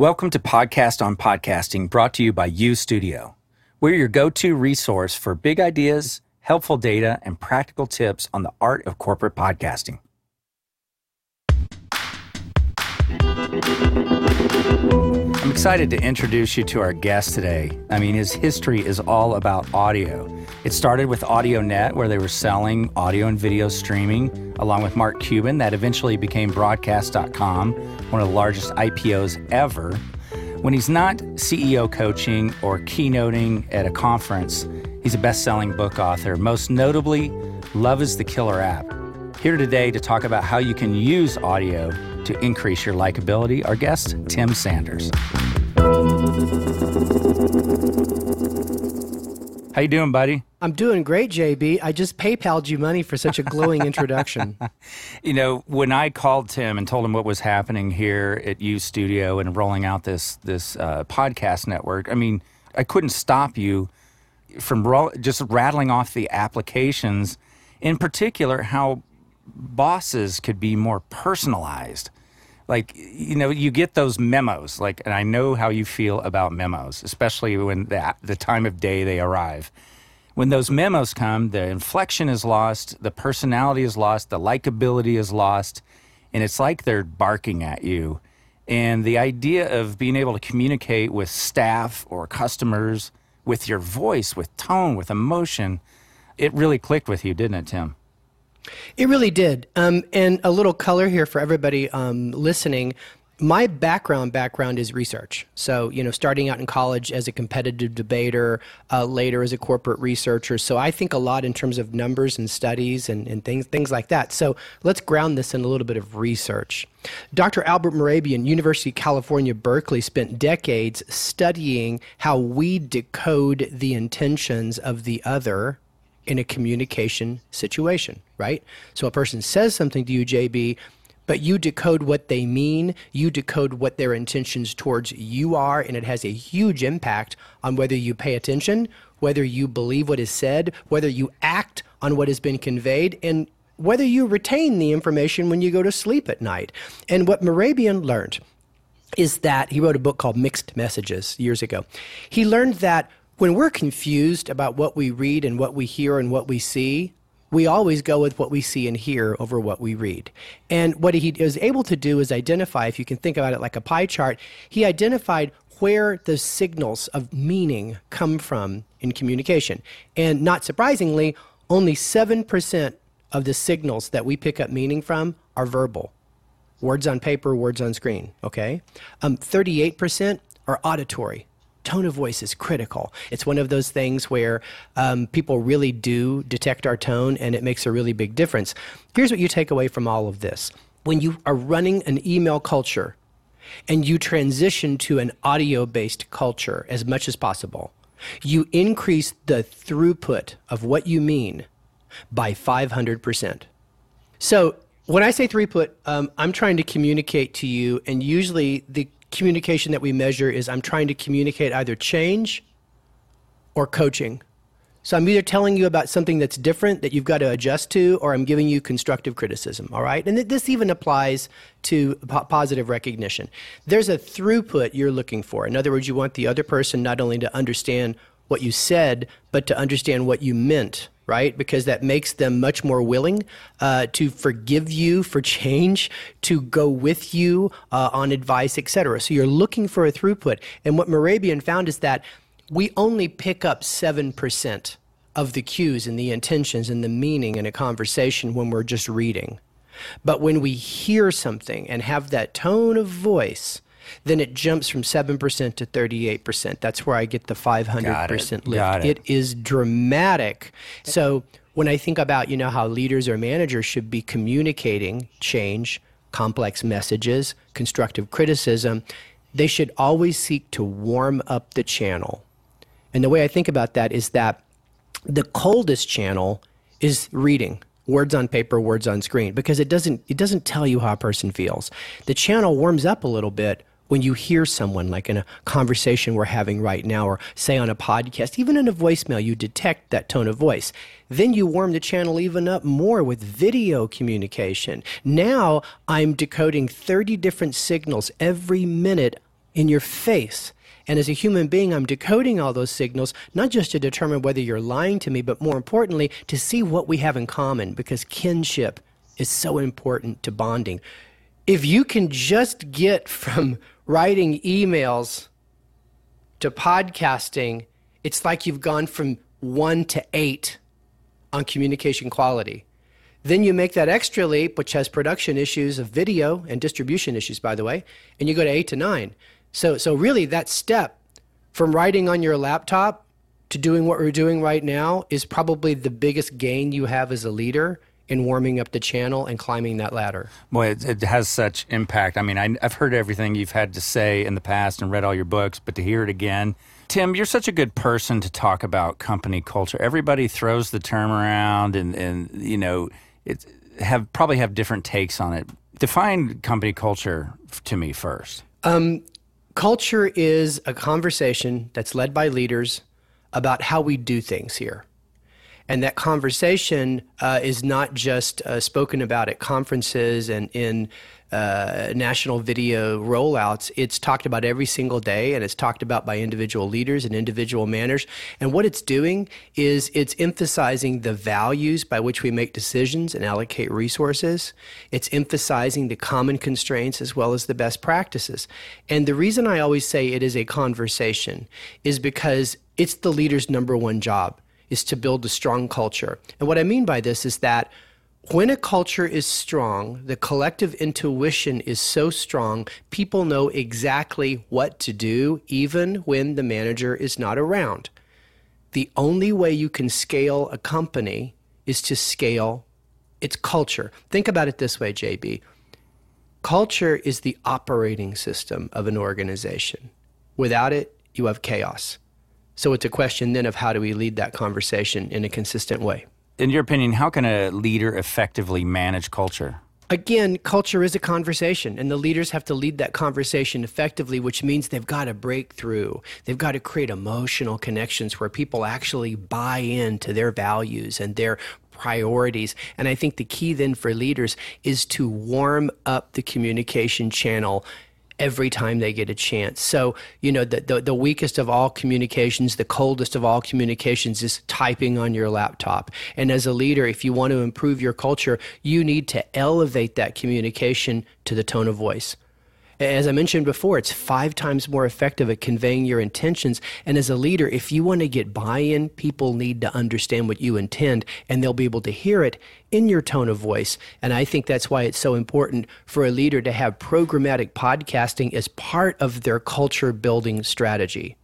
Welcome to Podcast on Podcasting, brought to you by U Studio. We're your go to resource for big ideas, helpful data, and practical tips on the art of corporate podcasting. I'm excited to introduce you to our guest today. I mean, his history is all about audio. It started with AudioNet, where they were selling audio and video streaming, along with Mark Cuban. That eventually became Broadcast.com, one of the largest IPOs ever. When he's not CEO coaching or keynoting at a conference, he's a best selling book author. Most notably, Love is the Killer app. Here today to talk about how you can use audio to increase your likability, our guest, Tim Sanders. How you doing, buddy? I'm doing great, JB. I just PayPal'd you money for such a glowing introduction. you know, when I called Tim and told him what was happening here at U Studio and rolling out this this uh, podcast network, I mean, I couldn't stop you from ro- just rattling off the applications. In particular, how bosses could be more personalized. Like, you know, you get those memos, like, and I know how you feel about memos, especially when the, the time of day they arrive. When those memos come, the inflection is lost, the personality is lost, the likability is lost, and it's like they're barking at you. And the idea of being able to communicate with staff or customers with your voice, with tone, with emotion, it really clicked with you, didn't it, Tim? It really did. Um, and a little color here for everybody um, listening. My background background is research. So, you know, starting out in college as a competitive debater, uh, later as a corporate researcher. So I think a lot in terms of numbers and studies and, and things things like that. So let's ground this in a little bit of research. Dr. Albert Mehrabian, University of California, Berkeley, spent decades studying how we decode the intentions of the other in a communication situation, right? So a person says something to you, JB, but you decode what they mean, you decode what their intentions towards you are, and it has a huge impact on whether you pay attention, whether you believe what is said, whether you act on what has been conveyed, and whether you retain the information when you go to sleep at night. And what Mehrabian learned is that he wrote a book called Mixed Messages years ago. He learned that when we're confused about what we read and what we hear and what we see, we always go with what we see and hear over what we read. And what he was able to do is identify, if you can think about it like a pie chart, he identified where the signals of meaning come from in communication. And not surprisingly, only 7% of the signals that we pick up meaning from are verbal. Words on paper, words on screen, okay? Um, 38% are auditory tone of voice is critical. It's one of those things where um, people really do detect our tone, and it makes a really big difference. Here's what you take away from all of this when you are running an email culture and you transition to an audio based culture as much as possible, you increase the throughput of what you mean by 500%. So, when I say throughput, um, I'm trying to communicate to you, and usually the communication that we measure is I'm trying to communicate either change or coaching. So I'm either telling you about something that's different that you've got to adjust to, or I'm giving you constructive criticism. All right, and this even applies to po- positive recognition. There's a throughput you're looking for. In other words, you want the other person not only to understand what you said, but to understand what you meant right? Because that makes them much more willing uh, to forgive you for change, to go with you uh, on advice, etc. So you're looking for a throughput. And what Mehrabian found is that we only pick up 7% of the cues and the intentions and the meaning in a conversation when we're just reading. But when we hear something and have that tone of voice, then it jumps from 7% to 38%. That's where I get the 500% lift. It. it is dramatic. So when I think about, you know, how leaders or managers should be communicating change, complex messages, constructive criticism, they should always seek to warm up the channel. And the way I think about that is that the coldest channel is reading words on paper words on screen because it doesn't it doesn't tell you how a person feels the channel warms up a little bit when you hear someone, like in a conversation we're having right now, or say on a podcast, even in a voicemail, you detect that tone of voice. Then you warm the channel even up more with video communication. Now I'm decoding 30 different signals every minute in your face. And as a human being, I'm decoding all those signals, not just to determine whether you're lying to me, but more importantly, to see what we have in common, because kinship is so important to bonding. If you can just get from writing emails to podcasting, it's like you've gone from one to eight on communication quality. Then you make that extra leap, which has production issues of video and distribution issues, by the way, and you go to eight to nine. So, so really, that step from writing on your laptop to doing what we're doing right now is probably the biggest gain you have as a leader in warming up the channel and climbing that ladder. Boy, it, it has such impact. I mean, I, I've heard everything you've had to say in the past and read all your books, but to hear it again, Tim, you're such a good person to talk about company culture. Everybody throws the term around, and and you know, it have probably have different takes on it. Define company culture to me first. Um, culture is a conversation that's led by leaders about how we do things here. And that conversation uh, is not just uh, spoken about at conferences and in uh, national video rollouts. It's talked about every single day and it's talked about by individual leaders and individual manners. And what it's doing is it's emphasizing the values by which we make decisions and allocate resources. It's emphasizing the common constraints as well as the best practices. And the reason I always say it is a conversation is because it's the leader's number one job is to build a strong culture. And what I mean by this is that when a culture is strong, the collective intuition is so strong, people know exactly what to do, even when the manager is not around. The only way you can scale a company is to scale its culture. Think about it this way, JB. Culture is the operating system of an organization. Without it, you have chaos. So it's a question then of how do we lead that conversation in a consistent way in your opinion, how can a leader effectively manage culture? Again, culture is a conversation, and the leaders have to lead that conversation effectively, which means they've got to break through. They've got to create emotional connections where people actually buy into their values and their priorities. And I think the key then for leaders is to warm up the communication channel every time they get a chance. So, you know, the, the, the, weakest of all communications, the coldest of all communications is typing on your laptop. And as a leader, if you want to improve your culture, you need to elevate that communication to the tone of voice. As I mentioned before, it's five times more effective at conveying your intentions. And as a leader, if you want to get buy in, people need to understand what you intend and they'll be able to hear it in your tone of voice. And I think that's why it's so important for a leader to have programmatic podcasting as part of their culture building strategy.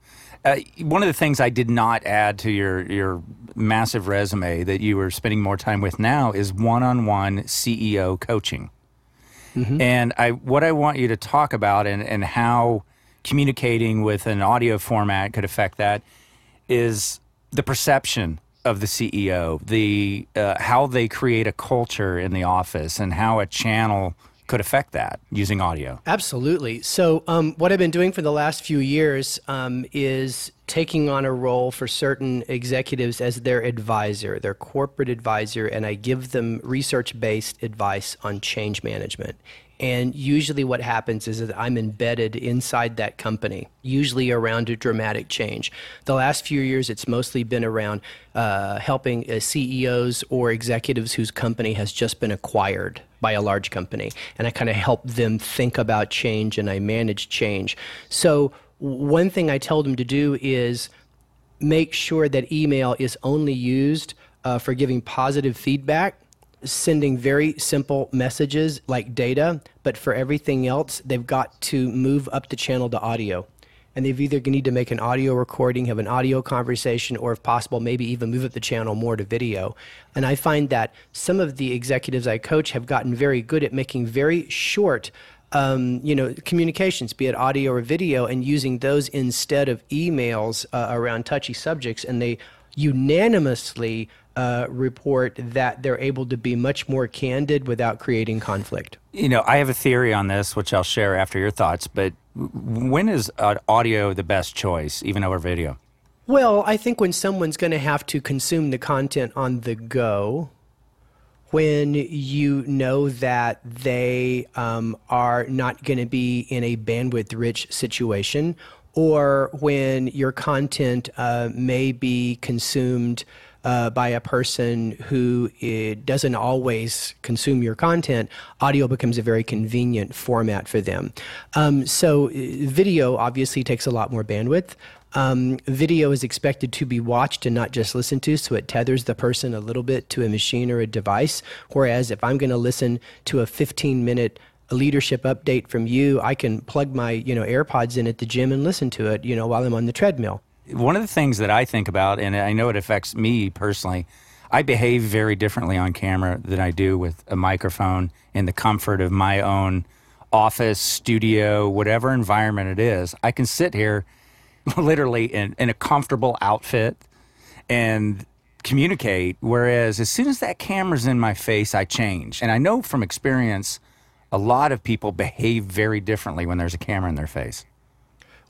Uh, one of the things I did not add to your your massive resume that you were spending more time with now is one-on-one CEO coaching. Mm-hmm. And I, what I want you to talk about and, and how communicating with an audio format could affect that is the perception of the CEO, the uh, how they create a culture in the office, and how a channel could affect that using audio. Absolutely. So, um, what I've been doing for the last few years um, is taking on a role for certain executives as their advisor, their corporate advisor, and I give them research based advice on change management. And usually, what happens is that I'm embedded inside that company, usually around a dramatic change. The last few years, it's mostly been around uh, helping uh, CEOs or executives whose company has just been acquired by a large company. And I kind of help them think about change and I manage change. So, one thing I tell them to do is make sure that email is only used uh, for giving positive feedback sending very simple messages like data, but for everything else, they've got to move up the channel to audio. And they've either need to make an audio recording, have an audio conversation, or if possible, maybe even move up the channel more to video. And I find that some of the executives I coach have gotten very good at making very short um, you know, communications, be it audio or video, and using those instead of emails uh, around touchy subjects, and they unanimously uh, report that they're able to be much more candid without creating conflict. You know, I have a theory on this, which I'll share after your thoughts, but when is uh, audio the best choice, even over video? Well, I think when someone's going to have to consume the content on the go, when you know that they um, are not going to be in a bandwidth rich situation, or when your content uh, may be consumed uh, by a person who doesn't always consume your content, audio becomes a very convenient format for them. Um, so, uh, video obviously takes a lot more bandwidth. Um, video is expected to be watched and not just listened to, so it tethers the person a little bit to a machine or a device. Whereas if I'm going to listen to a 15 minute leadership update from you, I can plug my you know AirPods in at the gym and listen to it, you know, while I'm on the treadmill. One of the things that I think about, and I know it affects me personally, I behave very differently on camera than I do with a microphone in the comfort of my own office, studio, whatever environment it is. I can sit here literally in, in a comfortable outfit and communicate. Whereas as soon as that camera's in my face, I change. And I know from experience, a lot of people behave very differently when there's a camera in their face.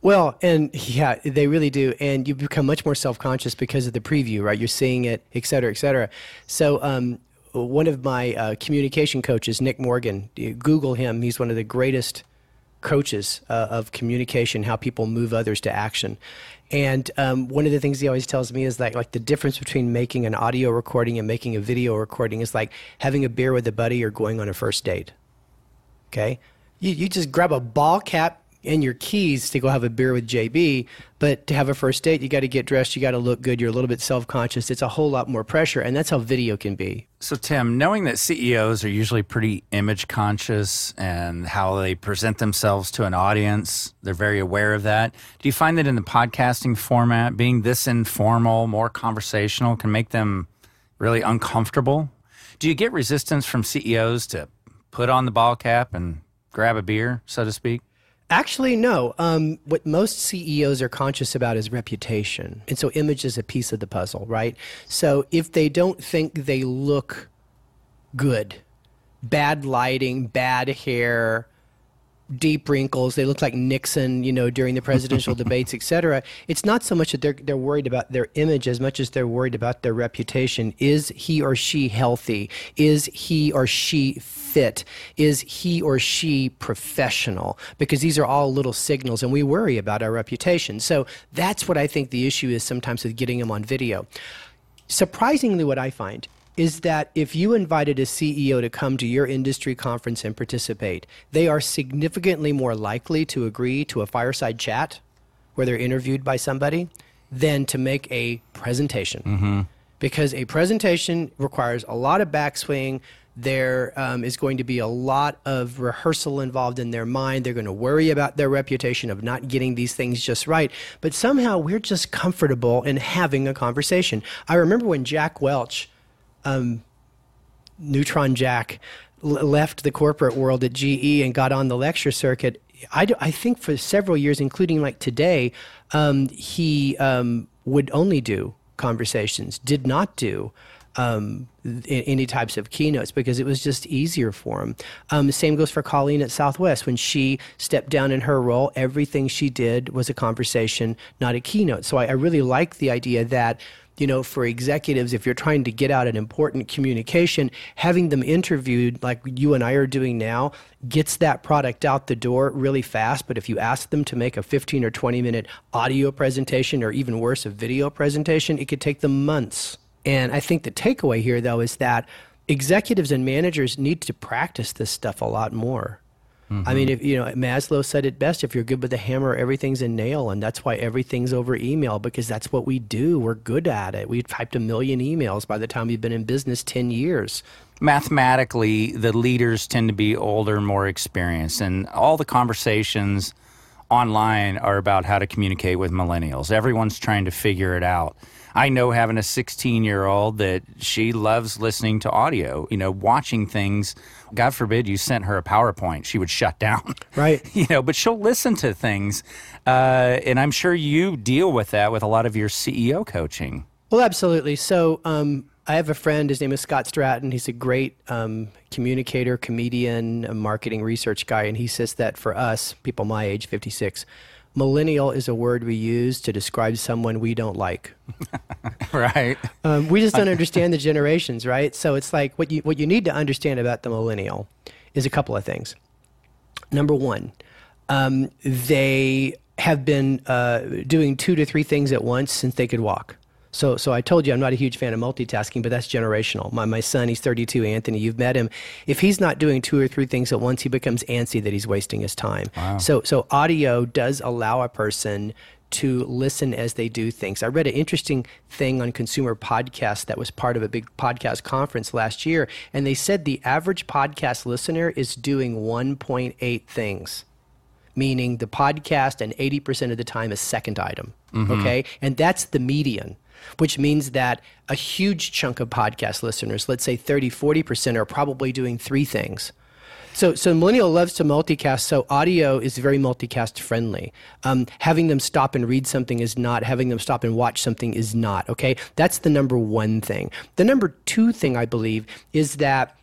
Well, and yeah, they really do. And you become much more self conscious because of the preview, right? You're seeing it, et cetera, et cetera. So, um, one of my uh, communication coaches, Nick Morgan, Google him. He's one of the greatest coaches uh, of communication, how people move others to action. And um, one of the things he always tells me is that like the difference between making an audio recording and making a video recording is like having a beer with a buddy or going on a first date. Okay, you you just grab a ball cap and your keys to go have a beer with JB. But to have a first date, you got to get dressed, you got to look good, you're a little bit self conscious. It's a whole lot more pressure, and that's how video can be. So, Tim, knowing that CEOs are usually pretty image conscious and how they present themselves to an audience, they're very aware of that. Do you find that in the podcasting format, being this informal, more conversational, can make them really uncomfortable? Do you get resistance from CEOs to put on the ball cap and grab a beer, so to speak? Actually, no. Um, what most CEOs are conscious about is reputation. And so image is a piece of the puzzle, right? So if they don't think they look good, bad lighting, bad hair, deep wrinkles. They look like Nixon, you know, during the presidential debates, etc. It's not so much that they're they're worried about their image as much as they're worried about their reputation. Is he or she healthy? Is he or she fit? Is he or she professional? Because these are all little signals, and we worry about our reputation. So that's what I think the issue is sometimes with getting them on video. Surprisingly, what I find is that if you invited a CEO to come to your industry conference and participate, they are significantly more likely to agree to a fireside chat where they're interviewed by somebody than to make a presentation. Mm-hmm. Because a presentation requires a lot of backswing. There um, is going to be a lot of rehearsal involved in their mind. They're going to worry about their reputation of not getting these things just right. But somehow we're just comfortable in having a conversation. I remember when Jack Welch um, Neutron Jack l- left the corporate world at GE and got on the lecture circuit, I, do, I think for several years, including like today, um, he um, would only do conversations, did not do um, any types of keynotes because it was just easier for him. Um, same goes for Colleen at Southwest. When she stepped down in her role, everything she did was a conversation, not a keynote. So I, I really like the idea that you know, for executives, if you're trying to get out an important communication, having them interviewed like you and I are doing now gets that product out the door really fast. But if you ask them to make a 15 or 20 minute audio presentation, or even worse, a video presentation, it could take them months. And I think the takeaway here, though, is that executives and managers need to practice this stuff a lot more. Mm-hmm. I mean, if you know, Maslow said it best: if you're good with a hammer, everything's a nail, and that's why everything's over email because that's what we do. We're good at it. We've typed a million emails by the time we've been in business ten years. Mathematically, the leaders tend to be older, more experienced, and all the conversations online are about how to communicate with millennials. Everyone's trying to figure it out. I know having a 16 year old that she loves listening to audio, you know, watching things. God forbid you sent her a PowerPoint, she would shut down. Right. you know, but she'll listen to things. Uh, and I'm sure you deal with that with a lot of your CEO coaching. Well, absolutely. So, um, I have a friend. His name is Scott Stratten. He's a great um, communicator, comedian, marketing research guy, and he says that for us, people my age, 56, millennial is a word we use to describe someone we don't like. right. Um, we just don't understand the generations, right? So it's like what you what you need to understand about the millennial is a couple of things. Number one, um, they have been uh, doing two to three things at once since they could walk. So, so I told you I'm not a huge fan of multitasking, but that's generational. My, my son, he's 32, Anthony, you've met him. If he's not doing two or three things at once, he becomes antsy that he's wasting his time. Wow. So, so audio does allow a person to listen as they do things. I read an interesting thing on consumer podcasts that was part of a big podcast conference last year, and they said the average podcast listener is doing 1.8 things meaning the podcast and 80% of the time is second item. Mm-hmm. Okay. And that's the median, which means that a huge chunk of podcast listeners, let's say 30, 40%, are probably doing three things. So, so millennial loves to multicast. So audio is very multicast friendly. Um, having them stop and read something is not. Having them stop and watch something is not. Okay, that's the number one thing. The number two thing I believe is that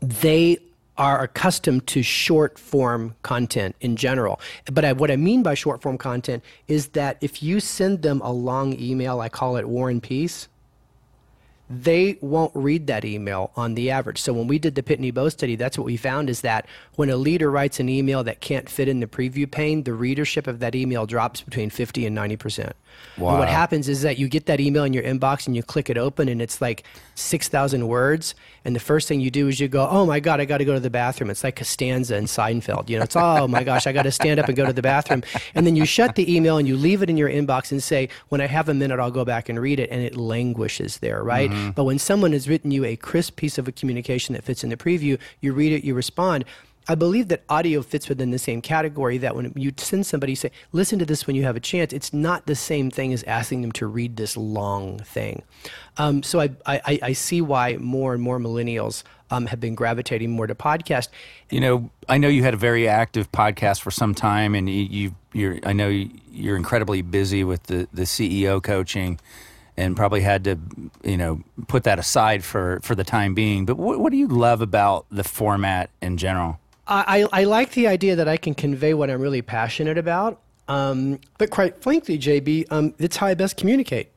they are accustomed to short form content in general. But I, what I mean by short form content is that if you send them a long email, I call it War and Peace, they won't read that email on the average. So when we did the Pitney Bowes study, that's what we found is that when a leader writes an email that can't fit in the preview pane, the readership of that email drops between 50 and 90%. And what happens is that you get that email in your inbox and you click it open and it's like 6,000 words. And the first thing you do is you go, oh my God, I got to go to the bathroom. It's like Costanza in Seinfeld. You know, it's, oh my gosh, I got to stand up and go to the bathroom. And then you shut the email and you leave it in your inbox and say, when I have a minute, I'll go back and read it. And it languishes there, right? Mm-hmm. But when someone has written you a crisp piece of a communication that fits in the preview, you read it, you respond. I believe that audio fits within the same category that when you send somebody, say, listen to this when you have a chance, it's not the same thing as asking them to read this long thing. Um, so I, I, I see why more and more millennials um, have been gravitating more to podcast. You know, I know you had a very active podcast for some time, and you, you you're I know you're incredibly busy with the the CEO coaching, and probably had to you know put that aside for for the time being. But what do you love about the format in general? I, I like the idea that I can convey what I'm really passionate about. Um, but quite frankly, JB, um, it's how I best communicate.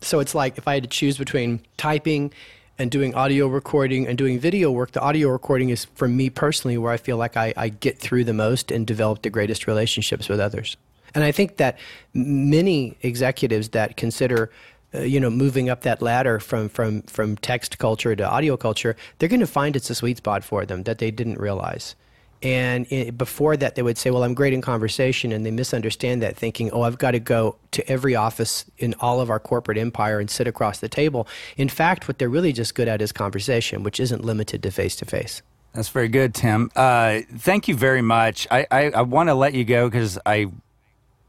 So it's like if I had to choose between typing and doing audio recording and doing video work, the audio recording is for me personally where I feel like I, I get through the most and develop the greatest relationships with others. And I think that many executives that consider uh, you know, moving up that ladder from from from text culture to audio culture, they're going to find it's a sweet spot for them that they didn't realize. And i before that, they would say, "Well, I'm great in conversation," and they misunderstand that, thinking, "Oh, I've got to go to every office in all of our corporate empire and sit across the table." In fact, what they're really just good at is conversation, which isn't limited to face to face. That's very good, Tim. Uh, thank you very much. I, I, I want to let you go because I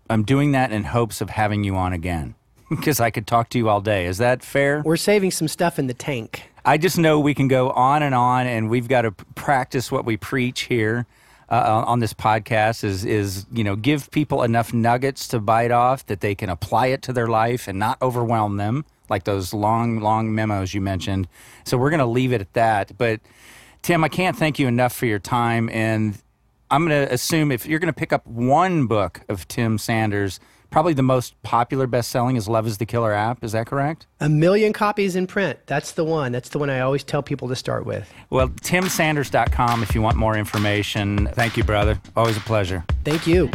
I'm doing that in hopes of having you on again because I could talk to you all day. Is that fair? We're saving some stuff in the tank. I just know we can go on and on, and we've got to practice what we preach here uh, on this podcast. Is is you know give people enough nuggets to bite off that they can apply it to their life and not overwhelm them, like those long long memos you mentioned. So we're going to leave it at that. But Tim, I can't thank you enough for your time, and I'm going to assume if you're going to pick up one book of Tim Sanders probably the most popular best-selling is Love is the Killer app. Is that correct? A million copies in print. That's the one. That's the one I always tell people to start with. Well, timsanders.com if you want more information. Thank you, brother. Always a pleasure. Thank you.